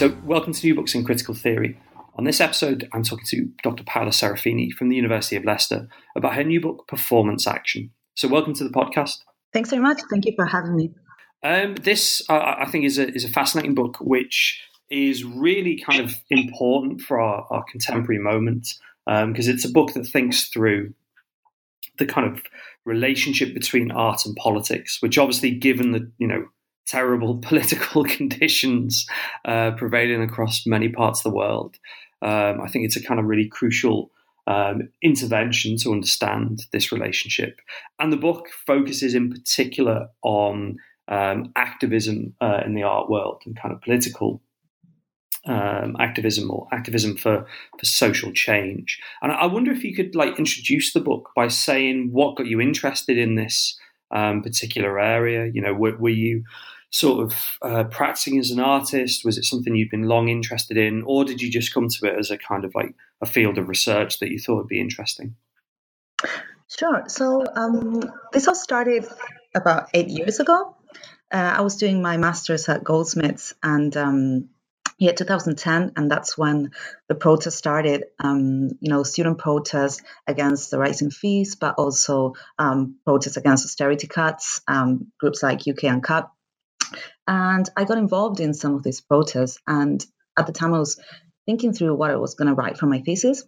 So, welcome to New Books in Critical Theory. On this episode, I'm talking to Dr. Paola Serafini from the University of Leicester about her new book, Performance Action. So, welcome to the podcast. Thanks very much. Thank you for having me. Um, this, uh, I think, is a, is a fascinating book, which is really kind of important for our, our contemporary moment because um, it's a book that thinks through the kind of relationship between art and politics, which obviously, given the you know terrible political conditions uh, prevailing across many parts of the world. Um, I think it's a kind of really crucial um, intervention to understand this relationship. And the book focuses in particular on um, activism uh, in the art world and kind of political um, activism or activism for, for social change. And I wonder if you could like introduce the book by saying what got you interested in this um, particular area. You know, were, were you sort of uh, practicing as an artist? Was it something you'd been long interested in, or did you just come to it as a kind of like a field of research that you thought would be interesting? Sure. So um, this all started about eight years ago. Uh, I was doing my master's at Goldsmiths, and um, yeah, 2010, and that's when the protest started. Um, you know, student protests against the rising fees, but also um, protests against austerity cuts. Um, groups like UK Uncut and I got involved in some of these protests. And at the time, I was thinking through what I was going to write for my thesis.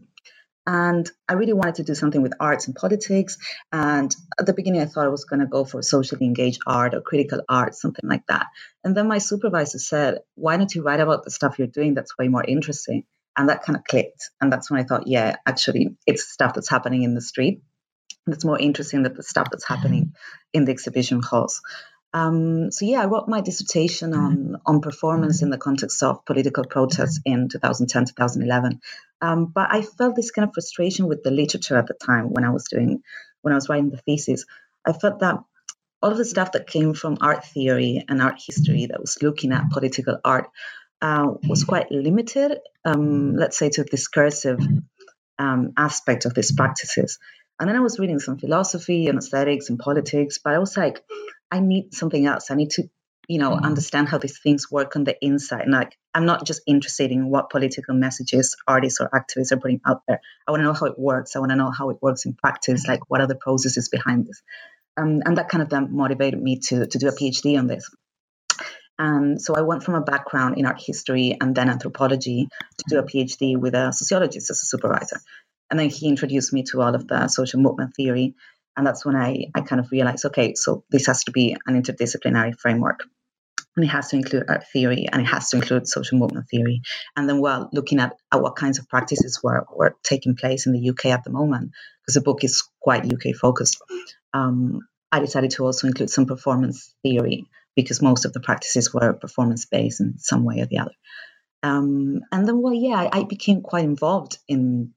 And I really wanted to do something with arts and politics. And at the beginning, I thought I was going to go for socially engaged art or critical art, something like that. And then my supervisor said, Why don't you write about the stuff you're doing that's way more interesting? And that kind of clicked. And that's when I thought, yeah, actually, it's stuff that's happening in the street that's more interesting than the stuff that's happening mm-hmm. in the exhibition halls. Um, so yeah, I wrote my dissertation on mm-hmm. on performance in the context of political protests in 2010 2011. Um, but I felt this kind of frustration with the literature at the time when I was doing when I was writing the thesis. I felt that all of the stuff that came from art theory and art history that was looking at political art uh, was quite limited. Um, let's say to a discursive um, aspect of these practices. And then I was reading some philosophy and aesthetics and politics, but I was like, I need something else. I need to, you know, mm-hmm. understand how these things work on the inside. And like, I'm not just interested in what political messages artists or activists are putting out there. I want to know how it works. I want to know how it works in practice. Like, what are the processes behind this? Um, and that kind of then motivated me to to do a PhD on this. And so I went from a background in art history and then anthropology to do a PhD with a sociologist as a supervisor. And then he introduced me to all of the social movement theory and that's when I, I kind of realized, okay, so this has to be an interdisciplinary framework. And it has to include art theory and it has to include social movement theory. And then while looking at, at what kinds of practices were, were taking place in the UK at the moment, because the book is quite UK focused, um, I decided to also include some performance theory because most of the practices were performance based in some way or the other. Um, and then, well, yeah, I, I became quite involved in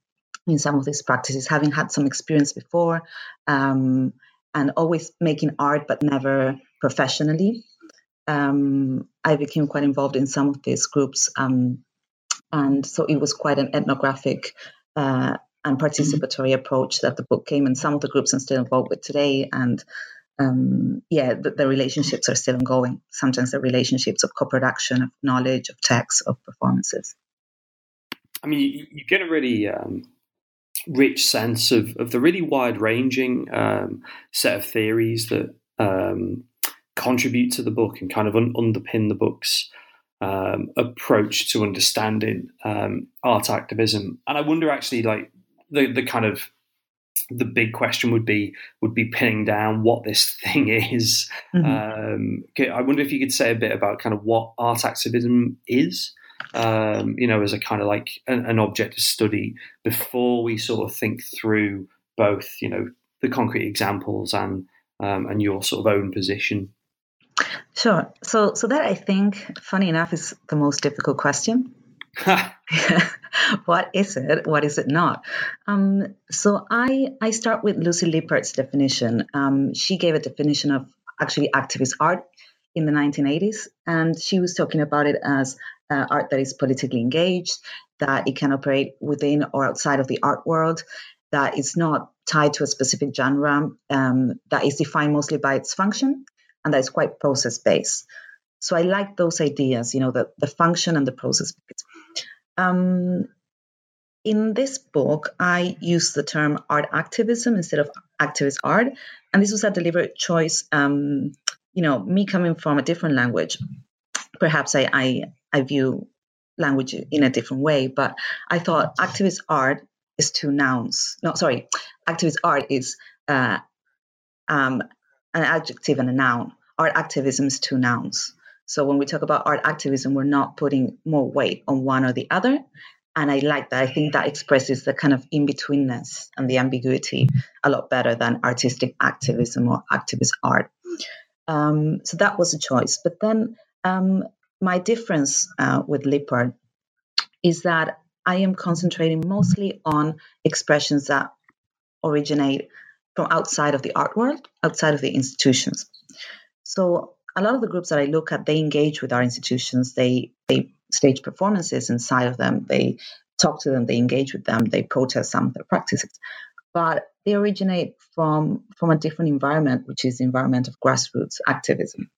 in some of these practices, having had some experience before um, and always making art, but never professionally. Um, I became quite involved in some of these groups. Um, and so it was quite an ethnographic uh, and participatory approach that the book came. And some of the groups I'm still involved with today. And um, yeah, the, the, relationships are still ongoing. Sometimes the relationships of co-production, of knowledge, of text, of performances. I mean, you, you get a really um, rich sense of, of the really wide ranging um, set of theories that um, contribute to the book and kind of un- underpin the book's um, approach to understanding um, art activism. And I wonder actually, like the the kind of the big question would be would be pinning down what this thing is. Mm-hmm. Um, I wonder if you could say a bit about kind of what art activism is um, you know, as a kind of like an, an, object of study before we sort of think through both, you know, the concrete examples and um, and your sort of own position. Sure. So, so that I think, funny enough, is the most difficult question. what is it? What is it not? Um, so I I start with Lucy Lippard's definition. Um, she gave a definition of actually activist art in the 1980s, and she was talking about it as uh, art that is politically engaged, that it can operate within or outside of the art world, that is not tied to a specific genre, um, that is defined mostly by its function, and that is quite process based. So I like those ideas, you know, the, the function and the process. Um, in this book, I use the term art activism instead of activist art, and this was a deliberate choice. Um, you know, me coming from a different language, perhaps I, I I view language in a different way, but I thought activist art is two nouns. No, sorry, activist art is uh, um, an adjective and a noun. Art activism is two nouns. So when we talk about art activism, we're not putting more weight on one or the other. And I like that. I think that expresses the kind of in betweenness and the ambiguity a lot better than artistic activism or activist art. Um, so that was a choice. But then um, my difference uh, with Lippard is that I am concentrating mostly on expressions that originate from outside of the art world, outside of the institutions. So a lot of the groups that I look at, they engage with our institutions. They they stage performances inside of them. They talk to them. They engage with them. They protest some of their practices, but they originate from from a different environment, which is the environment of grassroots activism.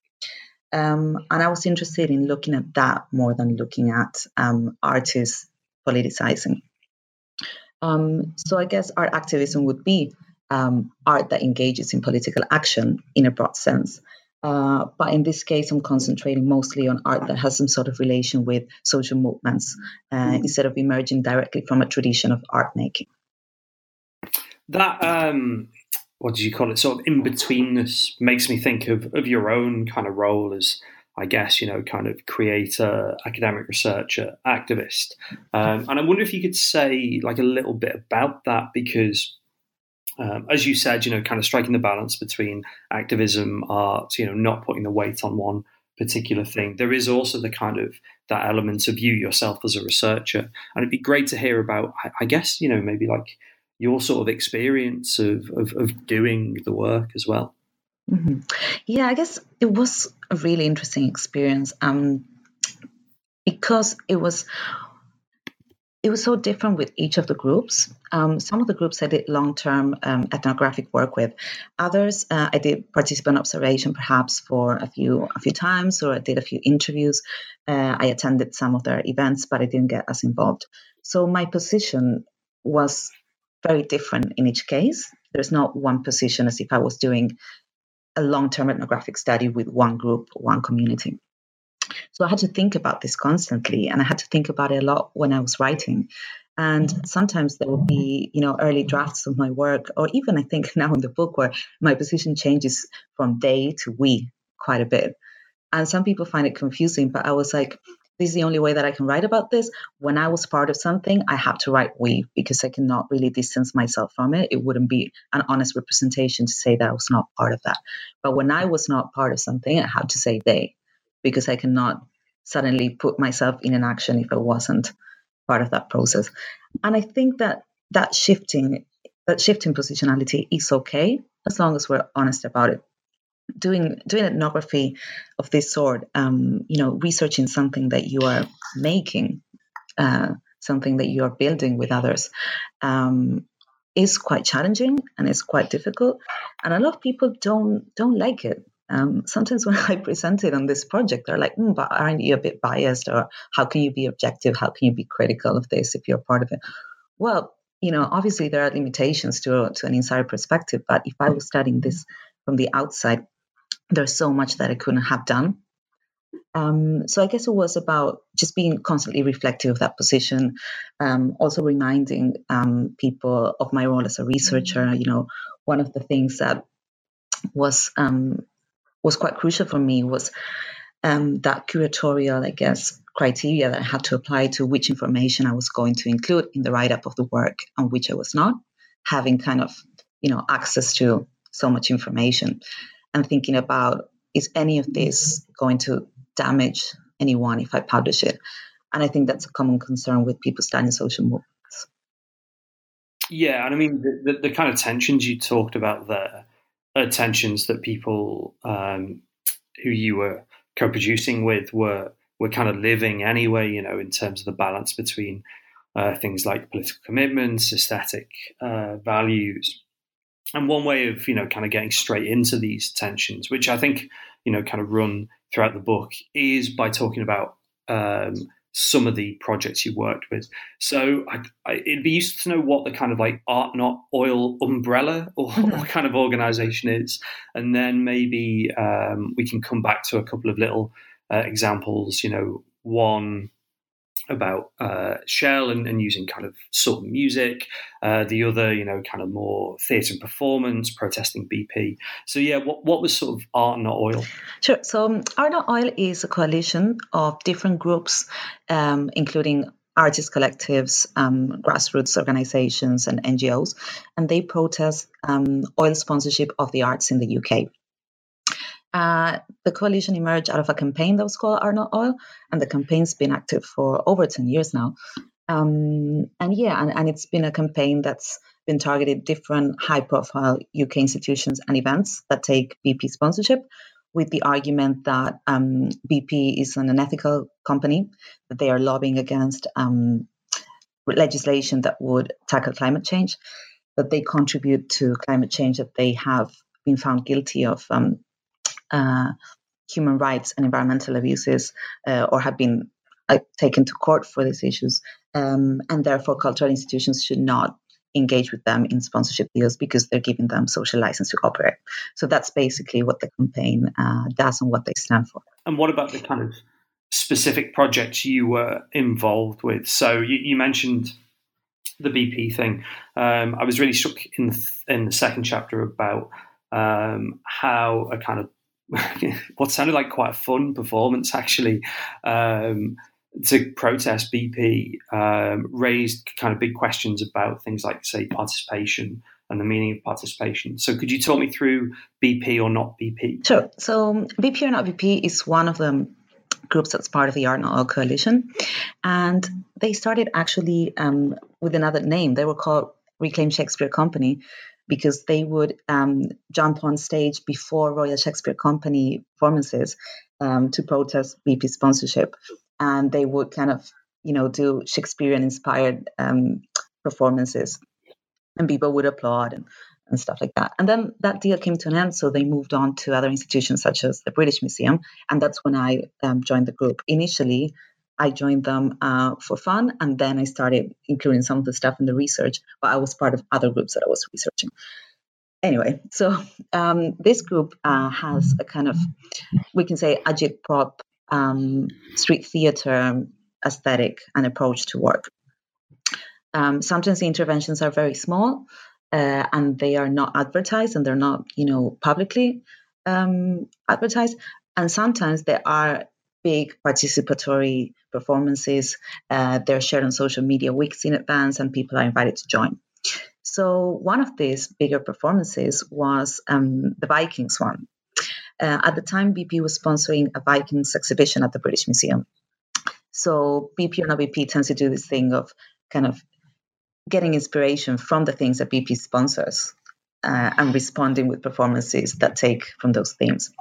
Um, and I was interested in looking at that more than looking at um, artists politicizing. Um, so I guess art activism would be um, art that engages in political action in a broad sense. Uh, but in this case, I'm concentrating mostly on art that has some sort of relation with social movements uh, instead of emerging directly from a tradition of art making. That, um, what did you call it, sort of in betweenness makes me think of, of your own kind of role as, I guess, you know, kind of creator, academic researcher, activist. Um, and I wonder if you could say like a little bit about that because um, as you said, you know, kind of striking the balance between activism, art, you know, not putting the weight on one particular thing. There is also the kind of that element of you yourself as a researcher, and it'd be great to hear about. I guess you know maybe like your sort of experience of of, of doing the work as well. Mm-hmm. Yeah, I guess it was a really interesting experience um, because it was it was so different with each of the groups. Um, some of the groups I did long term um, ethnographic work with. Others uh, I did participant observation perhaps for a few a few times, or I did a few interviews. Uh, I attended some of their events, but I didn't get as involved. So my position was very different in each case. There's not one position as if I was doing a long term ethnographic study with one group, one community. So I had to think about this constantly, and I had to think about it a lot when I was writing. And sometimes there will be, you know, early drafts of my work, or even I think now in the book where my position changes from they to we quite a bit. And some people find it confusing, but I was like, this is the only way that I can write about this. When I was part of something, I have to write we because I cannot really distance myself from it. It wouldn't be an honest representation to say that I was not part of that. But when I was not part of something, I had to say they because I cannot suddenly put myself in an action if I wasn't part of that process. And I think that that shifting, that shifting positionality is okay as long as we're honest about it. Doing doing ethnography of this sort, um, you know, researching something that you are making, uh, something that you are building with others, um, is quite challenging and it's quite difficult. And a lot of people don't don't like it um, sometimes when I present it on this project, they're like, mm, but aren't you a bit biased? Or how can you be objective? How can you be critical of this if you're part of it? Well, you know, obviously there are limitations to, to an insider perspective, but if I was studying this from the outside, there's so much that I couldn't have done. Um, so I guess it was about just being constantly reflective of that position, um, also reminding um, people of my role as a researcher. You know, one of the things that was um, was quite crucial for me was um, that curatorial, I guess, criteria that I had to apply to which information I was going to include in the write up of the work and which I was not, having kind of, you know, access to so much information and thinking about is any of this going to damage anyone if I publish it? And I think that's a common concern with people studying social movements. Yeah, and I mean the, the, the kind of tensions you talked about there are tensions that people um, who you were co-producing with were were kind of living anyway. You know, in terms of the balance between uh, things like political commitments, aesthetic uh, values, and one way of you know kind of getting straight into these tensions, which I think you know kind of run throughout the book, is by talking about um, some of the projects you worked with. So I, I, it'd be useful to know what the kind of like art not oil umbrella or, mm-hmm. or kind of organization is, and then maybe um, we can come back to a couple of little uh, examples. You know, one about uh, Shell and, and, using kind of sort of music. Uh, the other, you know, kind of more theatre and performance, protesting BP. So yeah, what what was sort of Art Not Oil? Sure. So um, Art Not Oil is a coalition of different groups, um, including artist collectives, um, grassroots organizations, and NGOs, and they protest um, oil sponsorship of the arts in the UK. Uh, the coalition emerged out of a campaign that was called Art Not Oil, and the campaign's been active for over 10 years now. Um, and yeah, and, and, it's been a campaign that's been targeted different high profile UK institutions and events that take BP sponsorship with the argument that um, BP is an unethical company, that they are lobbying against um, legislation that would tackle climate change, that they contribute to climate change, that they have been found guilty of um, uh, human rights and environmental abuses uh, or have been uh, taken to court for these issues. Um, and therefore, cultural institutions should not engage with them in sponsorship deals because they're giving them social license to operate. So that's basically what the campaign uh, does and what they stand for. And what about the kind of specific projects you were involved with? So you, you mentioned the BP thing. Um, I was really struck in the, in the second chapter about um, how a kind of what sounded like quite a fun performance actually um, to protest BP um, raised kind of big questions about things like say participation and the meaning of participation. So could you talk me through BP or not BP? Sure. So BP or not BP is one of the groups that's part of the Art Not Oil Coalition, and they started actually um, with another name. They were called Reclaim Shakespeare Company because they would um, jump on stage before Royal Shakespeare Company performances um, to protest BP sponsorship, and they would kind of, you know, do Shakespearean-inspired um, performances, and people would applaud and, and stuff like that. And then that deal came to an end, so they moved on to other institutions such as the British Museum, and that's when I um, joined the group. Initially, I joined them uh, for fun, and then I started including some of the stuff in the research. But I was part of other groups that I was researching. Anyway, so um, this group uh, has a kind of, we can say, agitprop um, street theater aesthetic and approach to work. Um, sometimes the interventions are very small, uh, and they are not advertised, and they're not, you know, publicly um, advertised. And sometimes there are big participatory performances. Uh, they're shared on social media weeks in advance, and people are invited to join. So, one of these bigger performances was um, the Vikings one. Uh, at the time, BP was sponsoring a Vikings exhibition at the British Museum. So, BP and not BP tends to do this thing of kind of getting inspiration from the things that BP sponsors uh, and responding with performances that take from those themes.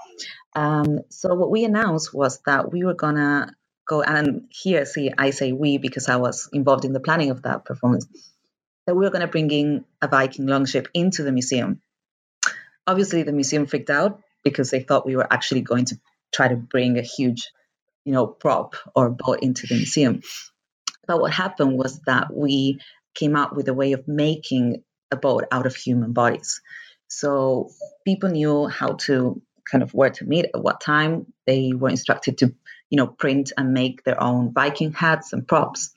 Um, so what we announced was that we were gonna go and here see I say we because I was involved in the planning of that performance. That we were gonna bring in a Viking longship into the museum. Obviously, the museum freaked out because they thought we were actually going to try to bring a huge, you know, prop or boat into the museum. But what happened was that we came up with a way of making a boat out of human bodies. So people knew how to kind of where to meet at what time. They were instructed to, you know, print and make their own Viking hats and props.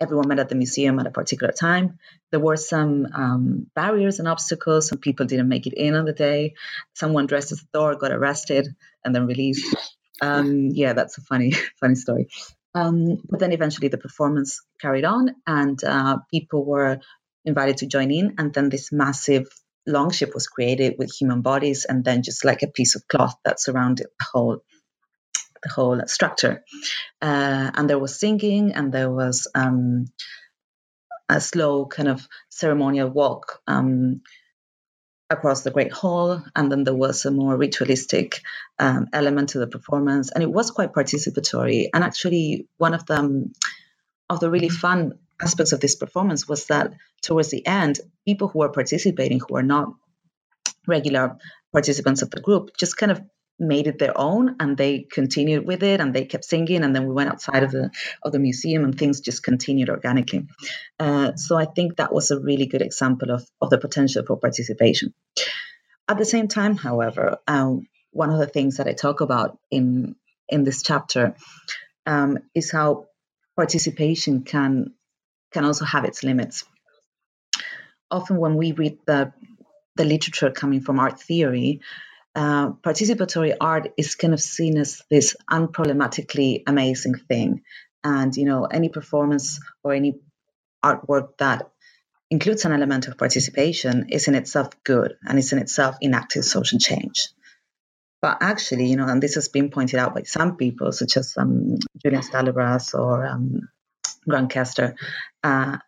Everyone met at the museum at a particular time. There were some um, barriers and obstacles. Some people didn't make it in on the day. Someone dressed as Thor got arrested and then released. Um, yeah, that's a funny, funny story. Um, but then eventually the performance carried on, and uh, people were invited to join in. And then this massive longship was created with human bodies and then just like a piece of cloth that surrounded the whole the whole structure. Uh, and there was singing and there was um, a slow kind of ceremonial walk um, across the Great Hall, and then there was a more ritualistic um, element to the performance, and it was quite participatory. And actually, one of the of the really fun aspects of this performance was that towards the end, people who were participating, who were not regular participants of the group, just kind of made it their own and they continued with it and they kept singing and then we went outside of the of the museum and things just continued organically. Uh, so i think that was a really good example of of the potential for participation. At the same time however um, one of the things that i talk about in in this chapter um, is how participation can can also have its limits often when we read the the literature coming from art theory uh, participatory art is kind of seen as this unproblematically amazing thing. And, you know, any performance or any artwork that includes an element of participation is in itself good and is in itself enacting social change. But actually, you know, and this has been pointed out by some people, such as um, Julian Stallabrass or um, Grant uh,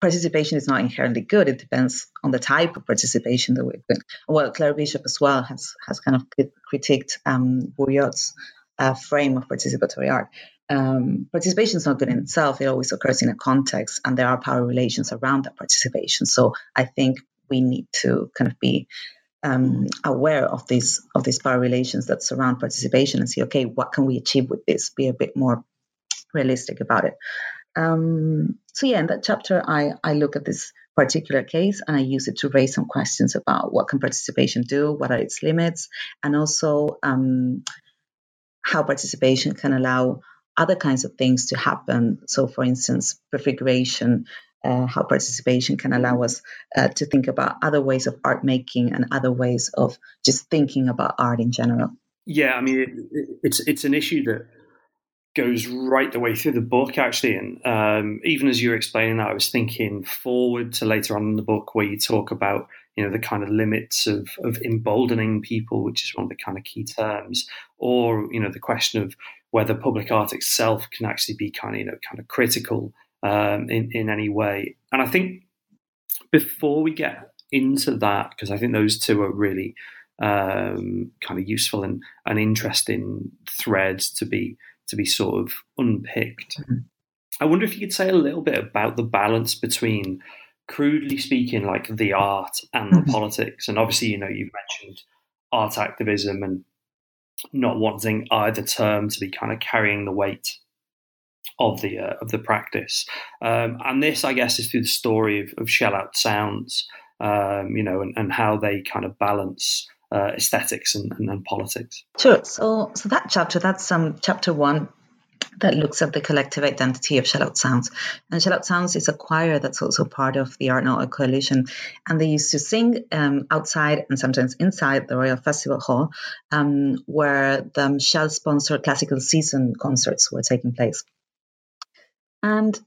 participation is not inherently good. It depends on the type of participation that we've been. Well, Claire Bishop as well has has kind of critiqued um, Bourriaud's uh, frame of participatory art. Um, participation is not good in itself. It always occurs in a context, and there are power relations around that participation. So I think we need to kind of be um, aware of these of these power relations that surround participation and see, okay, what can we achieve with this? Be a bit more realistic about it. Um, so yeah, in that chapter, I, I look at this particular case and I use it to raise some questions about what can participation do, what are its limits, and also um, how participation can allow other kinds of things to happen. So, for instance, prefiguration, uh, how participation can allow us uh, to think about other ways of art making and other ways of just thinking about art in general. Yeah, I mean, it, it's it's an issue that goes right the way through the book, actually. And um, even as you were explaining that, I was thinking forward to later on in the book where you talk about, you know, the kind of limits of, of emboldening people, which is one of the kind of key terms, or, you know, the question of whether public art itself can actually be kind of, you know, kind of critical um, in, in any way. And I think before we get into that, because I think those two are really um, kind of useful and, and interesting threads to be to be sort of unpicked. Mm-hmm. I wonder if you could say a little bit about the balance between, crudely speaking, like the art and the mm-hmm. politics. And obviously, you know, you've mentioned art activism and not wanting either term to be kind of carrying the weight of the uh, of the practice. Um, and this, I guess, is through the story of, of Shell Out Sounds, um, you know, and, and, how they kind of balance uh, aesthetics and, and, and, politics. Sure. So, so that chapter, that's um, chapter one that looks at the collective identity of Shell Out Sounds. And Shell Out Sounds is a choir that's also part of the Art Not Coalition. And they used to sing um, outside and sometimes inside the Royal Festival Hall, um, where the Shell sponsored classical season concerts were taking place. And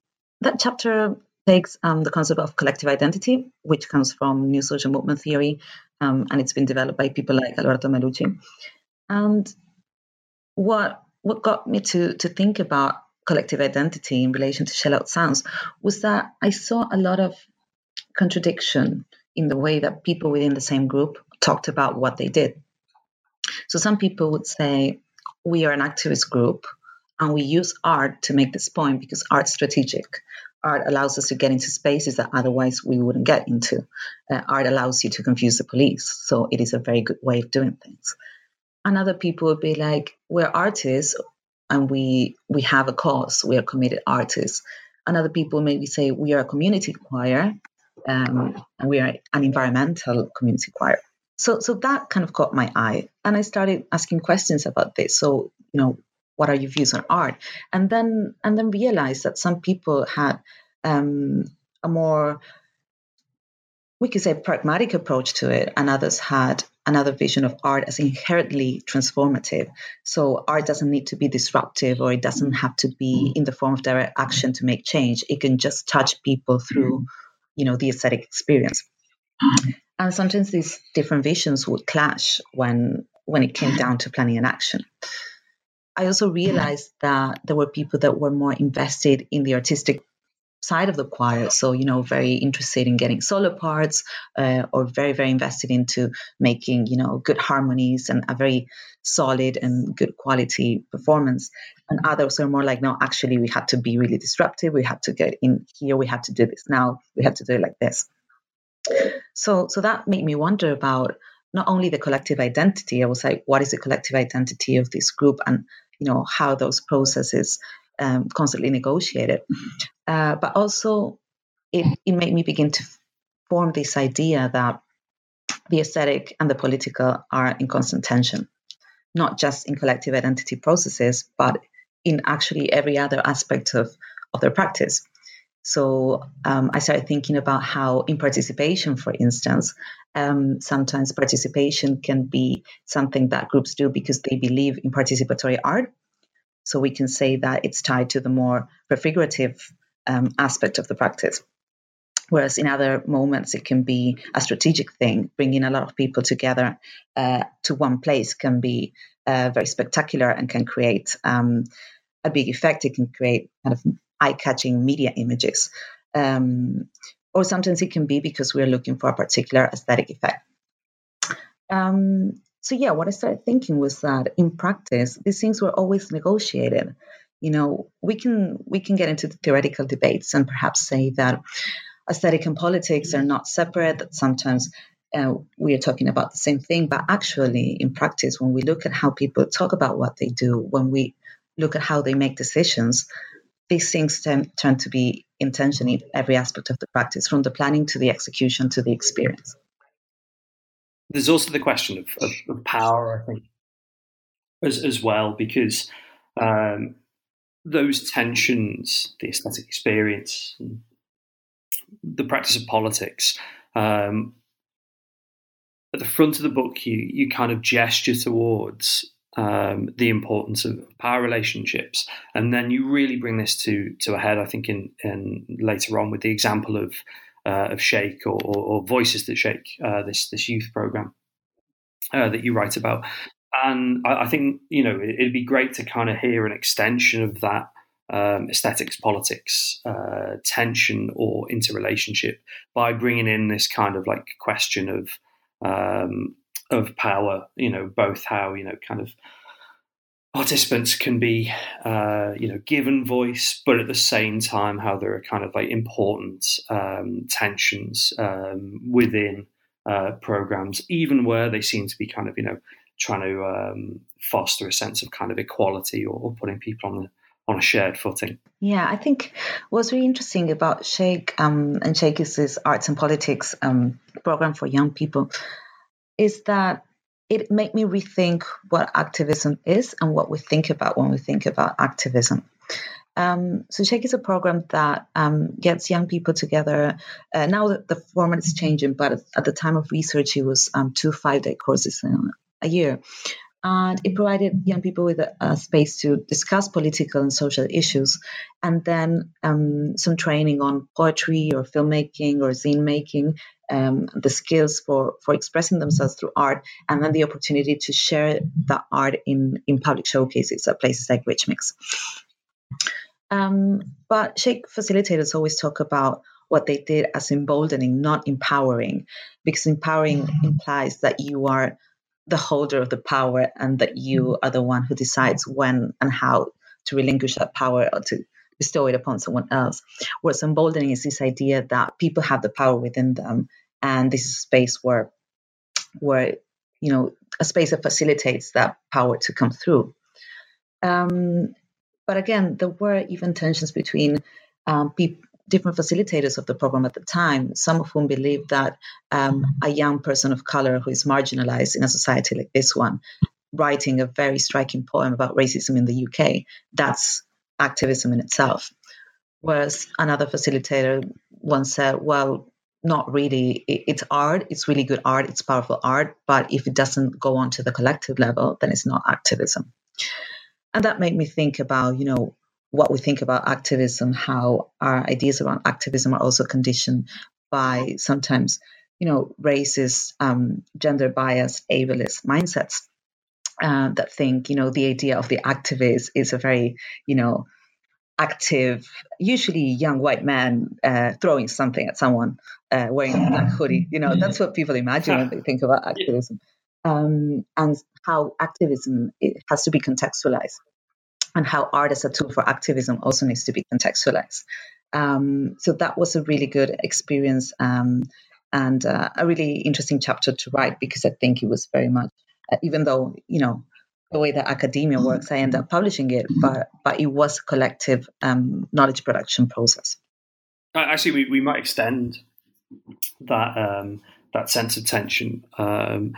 that chapter takes um, the concept of collective identity, which comes from new social movement theory, um, and it's been developed by people like Alberto Melucci. And what what got me to to think about collective identity in relation to shell out sounds was that I saw a lot of contradiction in the way that people within the same group talked about what they did. So some people would say, we are an activist group and we use art to make this point because art's strategic art allows us to get into spaces that otherwise we wouldn't get into. Uh, art allows you to confuse the police, so it is a very good way of doing things. And other people would be like, "We're artists, and we we have a cause. We are committed artists." And other people maybe say, "We are a community choir, um, and we are an environmental community choir." So, so that kind of caught my eye, and I started asking questions about this. So, you know, what are your views on art? And then and then realize that some people had um, a more we could say pragmatic approach to it and others had another vision of art as inherently transformative. So art doesn't need to be disruptive or it doesn't have to be in the form of direct action to make change. It can just touch people through you know the aesthetic experience. And sometimes these different visions would clash when when it came down to planning and action. I also realized that there were people that were more invested in the artistic side of the choir. So, you know, very interested in getting solo parts uh, or very, very invested into making, you know, good harmonies and a very solid and good quality performance. And others are more like, no, actually, we had to be really disruptive. We had to get in here. We had to do this now. We had to do it like this. So, so that made me wonder about not only the collective identity. I was like, what is the collective identity of this group, and you know how those processes um, constantly negotiated. Uh, but also, it, it made me begin to form this idea that the aesthetic and the political are in constant tension, not just in collective identity processes, but in actually every other aspect of, of their practice. So um, I started thinking about how, in participation, for instance, um, sometimes participation can be something that groups do because they believe in participatory art. So we can say that it's tied to the more prefigurative um, aspect of the practice. Whereas in other moments, it can be a strategic thing. Bringing a lot of people together uh, to one place can be uh, very spectacular and can create um, a big effect. It can create kind of eye-catching media images. Um, or sometimes it can be because we're looking for a particular aesthetic effect. Um, so yeah, what I started thinking was that in practice, these things were always negotiated. You know, we can we can get into the theoretical debates and perhaps say that aesthetic and politics are not separate. That sometimes uh, we are talking about the same thing, but actually, in practice, when we look at how people talk about what they do, when we look at how they make decisions, these things tend, tend to be intention in every aspect of the practice, from the planning to the execution to the experience. There's also the question of, of, of power, I think, as, as well, because um, those tensions, the aesthetic experience, the practice of politics, um, at the front of the book, you you kind of gesture towards um, the importance of power relationships, and then you really bring this to to a head. I think in, in later on with the example of uh, of Shake or, or, or, Voices That Shake, uh, this this youth program uh, that you write about, and I, I think you know it, would be great to kind of hear an extension of that um, aesthetics politics uh, tension or interrelationship by bringing in this kind of like question of um, of power. You know, both how you know kind of participants can be uh, you know given voice, but at the same time how there are kind of like important um, tensions um, within uh, programs, even where they seem to be kind of you know trying to um, foster a sense of kind of equality or, or putting people on the on a shared footing. Yeah, I think what's really interesting about Shake um, and is this arts and politics um, program for young people is that it made me rethink what activism is and what we think about when we think about activism. Um, so Shake is a program that um, gets young people together. Uh, now that the format is changing, but at the time of research, it was um, two five-day courses in a year. And it provided young people with a, a, space to discuss political and social issues, and then um, some training on poetry or filmmaking or zine making, um, the skills for for expressing themselves through art, and then the opportunity to share that art in in public showcases at places like Rich Mix. Um, but Shake facilitators always talk about what they did as emboldening, not empowering, because empowering mm-hmm. implies that you are the holder of the power and that you mm-hmm. are the one who decides when and how to relinquish that power or to bestow it upon someone else. What's emboldening is this idea that people have the power within them, and this is a space where, where you know, a space that facilitates that power to come through. Um, but again, there were even tensions between um, pe- different facilitators of the program at the time, some of whom believed that um, a young person of color who is marginalized in a society like this one, writing a very striking poem about racism in the UK, that's activism in itself. Whereas another facilitator once said, well, not really. It's art, it's really good art, it's powerful art, but if it doesn't go on to the collective level, then it's not activism. And that made me think about, you know, what we think about activism, how our ideas around activism are also conditioned by sometimes you know, racist, um, gender biased, ableist mindsets uh, that think, you know, the idea of the activist is a very, you know, active, usually young white man uh, throwing something at someone uh, wearing a black hoodie. You know, that's what people imagine when they think about activism. Um, and how activism has to be contextualized, and how art as a tool for activism also needs to be contextualized. Um, so that was a really good experience um, and uh, a really interesting chapter to write because I think it was very much, uh, even though you know the way that academia works, I end up publishing it, but but it was a collective um, knowledge production process. Actually, we, we might extend that um, that sense of tension um,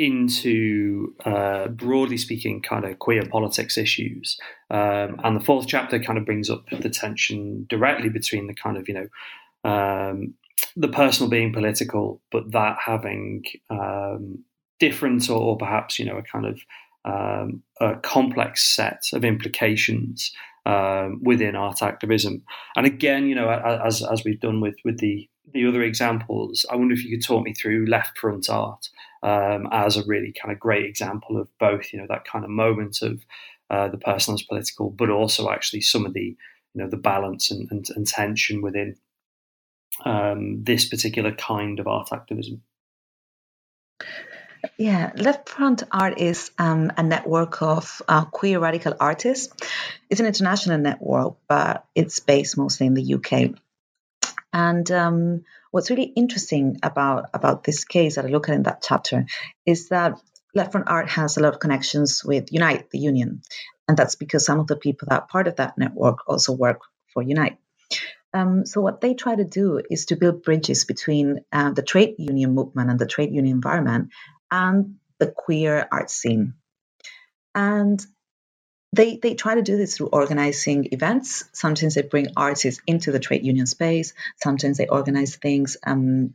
into uh, broadly speaking, kind of queer politics issues. Um, and the fourth chapter kind of brings up the tension directly between the kind of you know um, the personal being political, but that having um, different or, or, perhaps you know a kind of um, a complex set of implications um, within art activism. And again, you know, as as we've done with with the the other examples, I wonder if you could talk me through left front art um, as a really kind of great example of both, you know, that kind of moment of uh, the personal as political, but also actually some of the, you know, the balance and, and, and tension within um, this particular kind of art activism. Yeah, Left Front Art is um, a network of uh, queer radical artists. It's an international network, but it's based mostly in the UK. And um, what's really interesting about about this case that I look at in that chapter is that Left Front Art has a lot of connections with Unite, the union, and that's because some of the people that are part of that network also work for Unite. Um, so what they try to do is to build bridges between uh, the trade union movement and the trade union environment and the queer art scene. And they they try to do this through organizing events. Sometimes they bring artists into the trade union space. Sometimes they organize things um,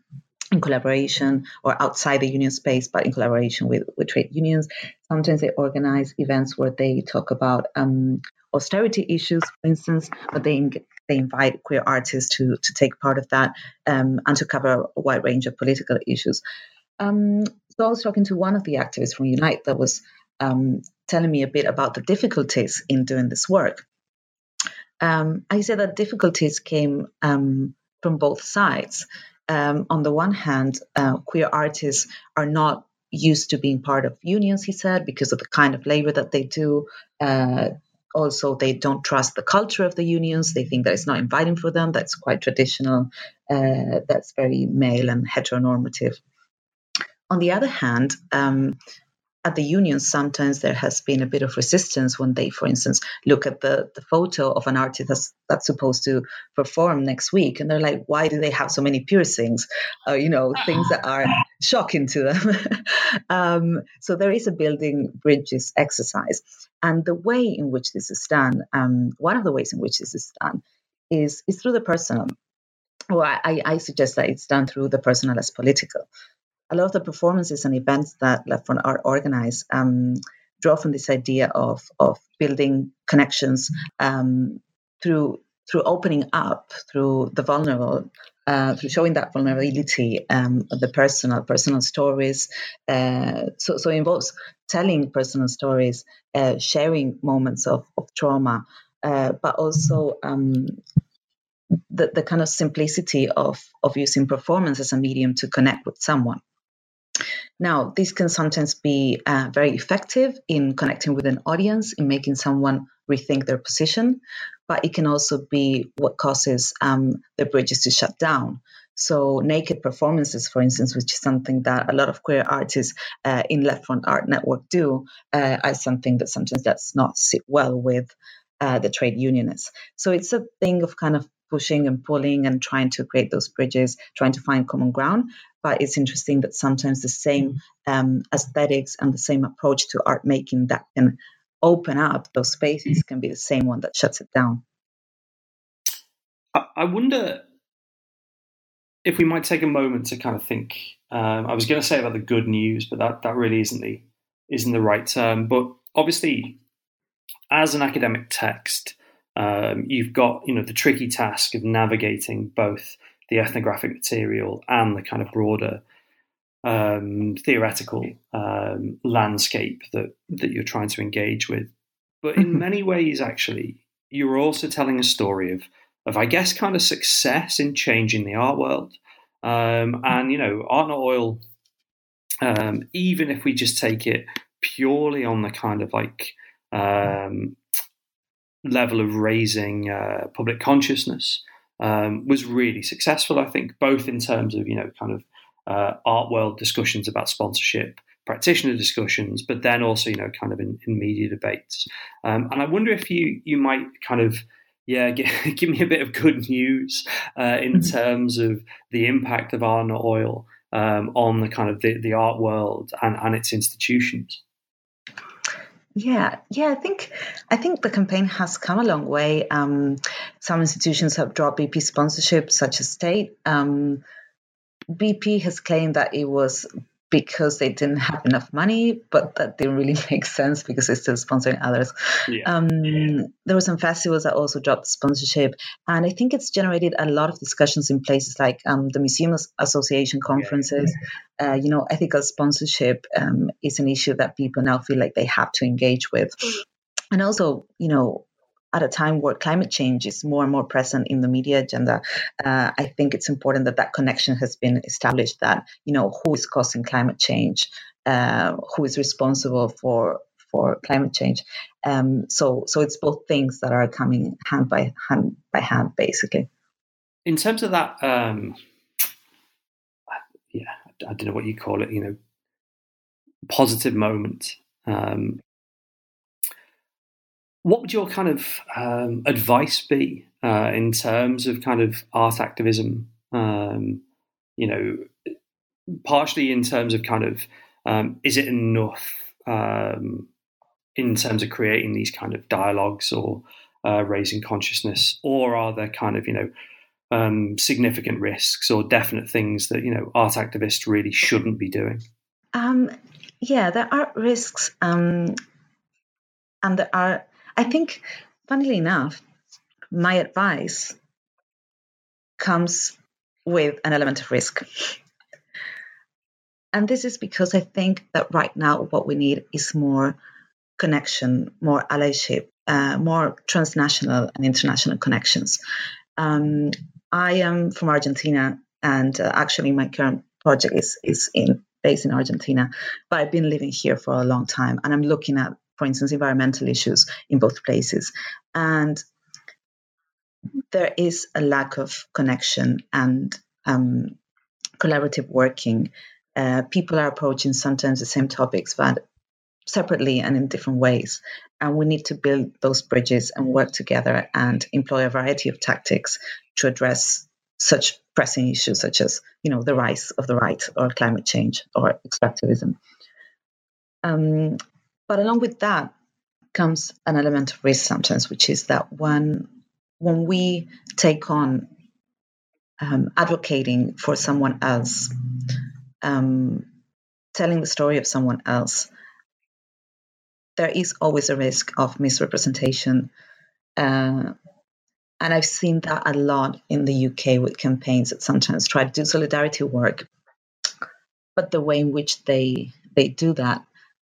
in collaboration or outside the union space, but in collaboration with, with trade unions. Sometimes they organize events where they talk about um, austerity issues, for instance, but they they invite queer artists to to take part of that um, and to cover a wide range of political issues. Um, so I was talking to one of the activists from Unite that was um, telling me a bit about the difficulties in doing this work. Um, I said that difficulties came um, from both sides. Um, on the one hand, uh, queer artists are not used to being part of unions, he said, because of the kind of labor that they do. Uh, also, they don't trust the culture of the unions. They think that it's not inviting for them. That's quite traditional. Uh, that's very male and heteronormative. On the other hand, um, at the unions, sometimes there has been a bit of resistance when they, for instance, look at the, the photo of an artist that's, that's supposed to perform next week, and they're like, why do they have so many piercings? Uh, you know, things that are shocking to them. um, so there is a building bridges exercise. And the way in which this is done, um, one of the ways in which this is done, is, is through the personal. Well, I, I suggest that it's done through the personal as political a lot of the performances and events that Left Front Art organize um, draw from this idea of of building connections um, through through opening up, through the vulnerable, uh, through showing that vulnerability, um, the personal personal stories. Uh, so so it involves telling personal stories, uh, sharing moments of, of trauma, uh, but also um, the, the kind of simplicity of, of using performance as a medium to connect with someone. Now, this can sometimes be uh, very effective in connecting with an audience, in making someone rethink their position, but it can also be what causes um, the bridges to shut down. So, naked performances, for instance, which is something that a lot of queer artists uh, in Left Front Art Network do, uh, is something that sometimes does not sit well with uh, the trade unionists. So, it's a thing of kind of pushing and pulling and trying to create those bridges, trying to find common ground. But it's interesting that sometimes the same um, aesthetics and the same approach to art making that can open up those spaces can be the same one that shuts it down. I wonder if we might take a moment to kind of think. Um, I was going to say about the good news, but that, that really isn't the isn't the right term. But obviously, as an academic text, um, you've got you know the tricky task of navigating both the ethnographic material and the kind of broader um, theoretical um, landscape that that you're trying to engage with. But in mm-hmm. many ways, actually, you're also telling a story of of I guess kind of success in changing the art world. Um, and you know, art not oil. Um, even if we just take it purely on the kind of like um, level of raising uh, public consciousness, um, was really successful. I think both in terms of you know kind of uh, art world discussions about sponsorship, practitioner discussions, but then also you know kind of in, in media debates. Um, and I wonder if you you might kind of yeah give, give me a bit of good news uh, in mm-hmm. terms of the impact of Art Not Oil um, on the kind of the, the art world and, and its institutions. Yeah, yeah, I think I think the campaign has come a long way. Um, some institutions have dropped BP sponsorship, such as Tate. Um, BP has claimed that it was because they didn't have enough money, but that didn't really make sense because they're still sponsoring others. Yeah. Um, yeah. There were some festivals that also dropped sponsorship, and I think it's generated a lot of discussions in places like um, the Museum Association conferences. Yeah. Uh, you know, ethical sponsorship um, is an issue that people now feel like they have to engage with. Mm-hmm. And also, you know, at a time where climate change is more and more present in the media agenda, uh, I think it's important that that connection has been established. That you know who is causing climate change, uh, who is responsible for for climate change. Um, so so it's both things that are coming hand by hand by hand, basically. In terms of that, um, yeah, I don't know what you call it. You know, positive moment. Um, what would your kind of um, advice be uh, in terms of kind of art activism? Um, you know, partially in terms of kind of um, is it enough um, in terms of creating these kind of dialogues or uh, raising consciousness, or are there kind of you know um, significant risks or definite things that you know art activists really shouldn't be doing? Um, yeah, there are risks, and there are I think, funnily enough, my advice comes with an element of risk. And this is because I think that right now what we need is more connection, more allyship, uh, more transnational and international connections. Um, I am from Argentina, and uh, actually, my current project is is in based in Argentina, but I've been living here for a long time, and I'm looking at for instance, environmental issues in both places. And there is a lack of connection and um, collaborative working. Uh, people are approaching sometimes the same topics, but separately and in different ways. And we need to build those bridges and work together and employ a variety of tactics to address such pressing issues such as, you know, the rise of the right or climate change or extractivism. Um, but along with that comes an element of risk sometimes, which is that when when we take on um, advocating for someone else, um, telling the story of someone else, there is always a risk of misrepresentation. Uh, and I've seen that a lot in the UK with campaigns that sometimes try to do solidarity work, but the way in which they they do that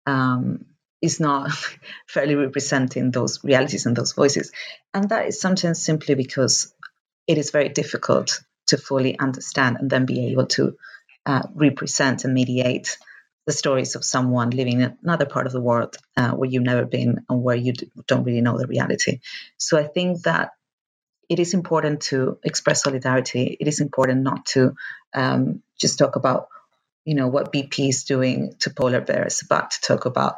um, is not fairly representing those realities and those voices. And that is sometimes simply because it is very difficult to fully understand and then be able to uh, represent and mediate the stories of someone living in another part of the world uh, where you've never been and where you don't really know the reality. So I think that it is important to express solidarity. It is important not to um, just talk about, you know, what BP is doing to polar bears, but to talk about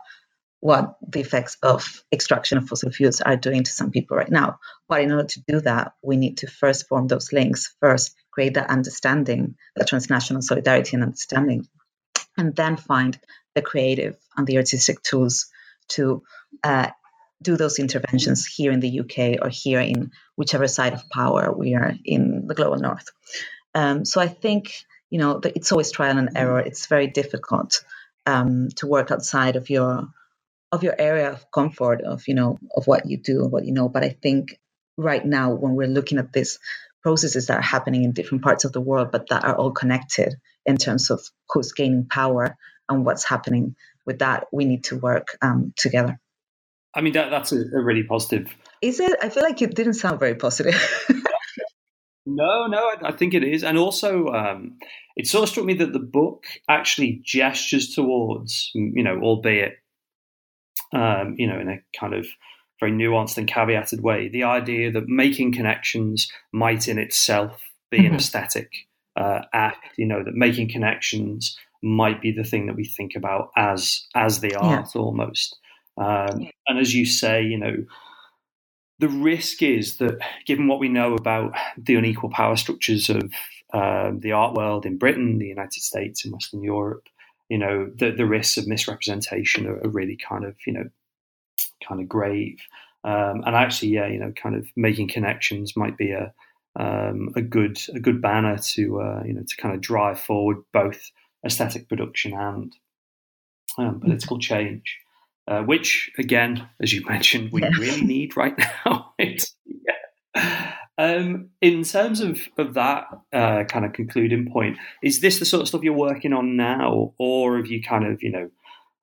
what the effects of extraction of fossil fuels are doing to some people right now. But in order to do that, we need to first form those links, first create that understanding, that transnational solidarity and understanding, and then find the creative and the artistic tools to uh, do those interventions here in the UK or here in whichever side of power we are in the global north. Um, so I think you know it's always trial and error. It's very difficult um, to work outside of your of your area of comfort of you know of what you do and what you know but i think right now when we're looking at these processes that are happening in different parts of the world, but that are all connected in terms of who's gaining power and what's happening with that. We need to work um, together. I mean, that, that's a, a, really positive. Is it? I feel like it didn't sound very positive. no, no, I, I, think it is. And also, um, it sort of struck me that the book actually gestures towards, you know, albeit, um, you know, in a kind of very nuanced and caveated way, the idea that making connections might in itself be mm-hmm. an aesthetic uh, act, you know, that making connections might be the thing that we think about as as the art yeah. almost. Um, and as you say, you know, the risk is that given what we know about the unequal power structures of um, the art world in Britain, the United States, and Western Europe, you know, the, the risks of misrepresentation are, are really kind of, you know, kind of grave. Um, and actually, yeah, you know, kind of making connections might be a um, a good a good banner to uh, you know to kind of drive forward both aesthetic production and um, political change, uh, which again, as you mentioned, we really need right now. yeah. Um, in terms of of that uh, kind of concluding point, is this the sort of stuff you're working on now, or have you kind of you know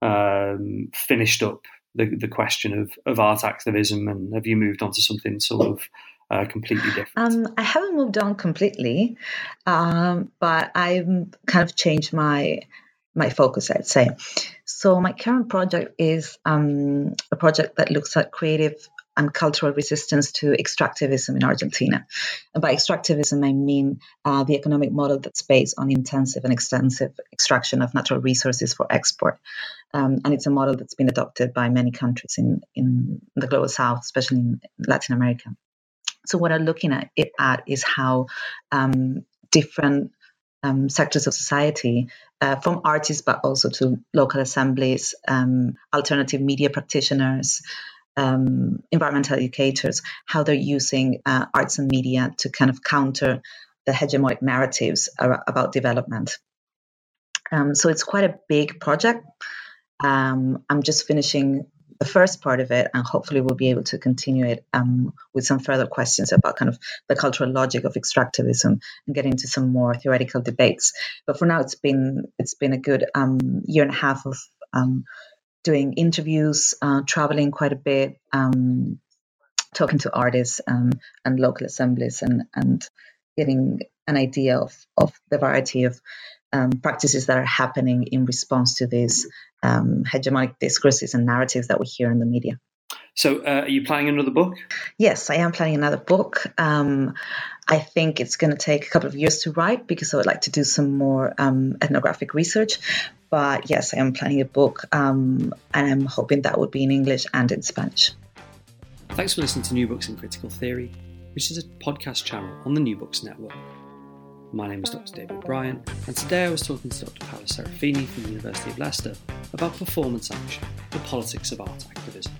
um, finished up the, the question of, of art activism and have you moved on to something sort of uh, completely different? Um, I haven't moved on completely, um, but I've kind of changed my my focus, I'd say. So my current project is um, a project that looks at creative and cultural resistance to extractivism in Argentina. And by extractivism, I mean uh, the economic model that's based on intensive and extensive extraction of natural resources for export. Um, and it's a model that's been adopted by many countries in, in the global south, especially in Latin America. So, what I'm looking at, it at is how um, different um, sectors of society, uh, from artists but also to local assemblies, um, alternative media practitioners, um, environmental educators, how they're using uh, arts and media to kind of counter the hegemonic narratives about development. Um, so it's quite a big project. Um, I'm just finishing the first part of it, and hopefully we'll be able to continue it um, with some further questions about kind of the cultural logic of extractivism and get into some more theoretical debates. But for now, it's been it's been a good um, year and a half of um, doing interviews, uh, traveling quite a bit, um, talking to artists um, and local assemblies, and and getting an idea of of the variety of um, practices that are happening in response to these um, hegemonic discourses and narratives that we hear in the media. So, uh, are you planning another book? Yes, I am planning another book. Um, I think it's going to take a couple of years to write because I would like to do some more um, ethnographic research. But yes, I am planning a book, um, and I'm hoping that would be in English and in Spanish. Thanks for listening to New Books in Critical Theory, which is a podcast channel on the New Books Network. My name is Dr. David Bryant, and today I was talking to Dr. Paola Serafini from the University of Leicester about performance action, the politics of art activism.